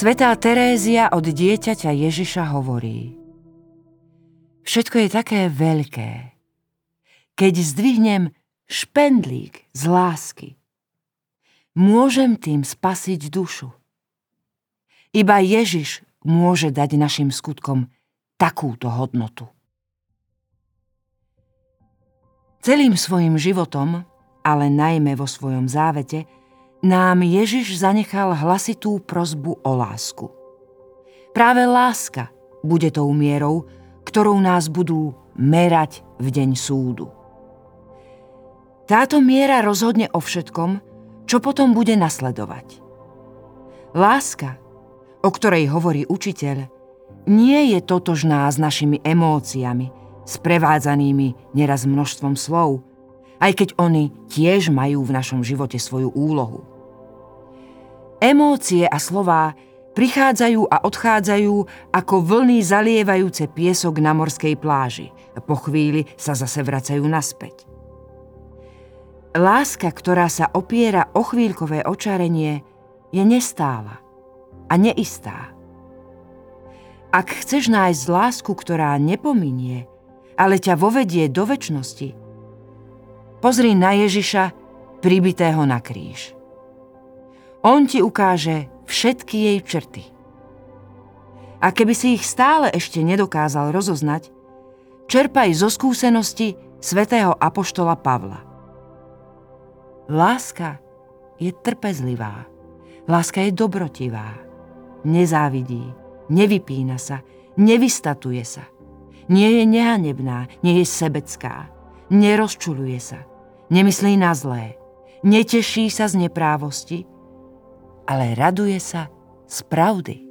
Svetá Terézia od dieťaťa Ježiša hovorí Všetko je také veľké. Keď zdvihnem špendlík z lásky, môžem tým spasiť dušu. Iba Ježiš môže dať našim skutkom takúto hodnotu. Celým svojim životom, ale najmä vo svojom závete, nám Ježiš zanechal hlasitú prozbu o lásku. Práve láska bude tou mierou, ktorou nás budú merať v deň súdu. Táto miera rozhodne o všetkom, čo potom bude nasledovať. Láska, o ktorej hovorí učiteľ, nie je totožná s našimi emóciami, sprevádzanými neraz množstvom slov, aj keď oni tiež majú v našom živote svoju úlohu. Emócie a slová prichádzajú a odchádzajú ako vlny zalievajúce piesok na morskej pláži. Po chvíli sa zase vracajú naspäť. Láska, ktorá sa opiera o chvíľkové očarenie, je nestála a neistá. Ak chceš nájsť lásku, ktorá nepominie, ale ťa vovedie do väčšnosti, pozri na Ježiša, pribitého na kríž. On ti ukáže všetky jej črty. A keby si ich stále ešte nedokázal rozoznať, čerpaj zo skúsenosti svätého apoštola Pavla. Láska je trpezlivá, láska je dobrotivá, nezávidí, nevypína sa, nevystatuje sa, nie je nehanebná, nie je sebecká, nerozčuluje sa, nemyslí na zlé, neteší sa z neprávosti, ale raduje sa z pravdy.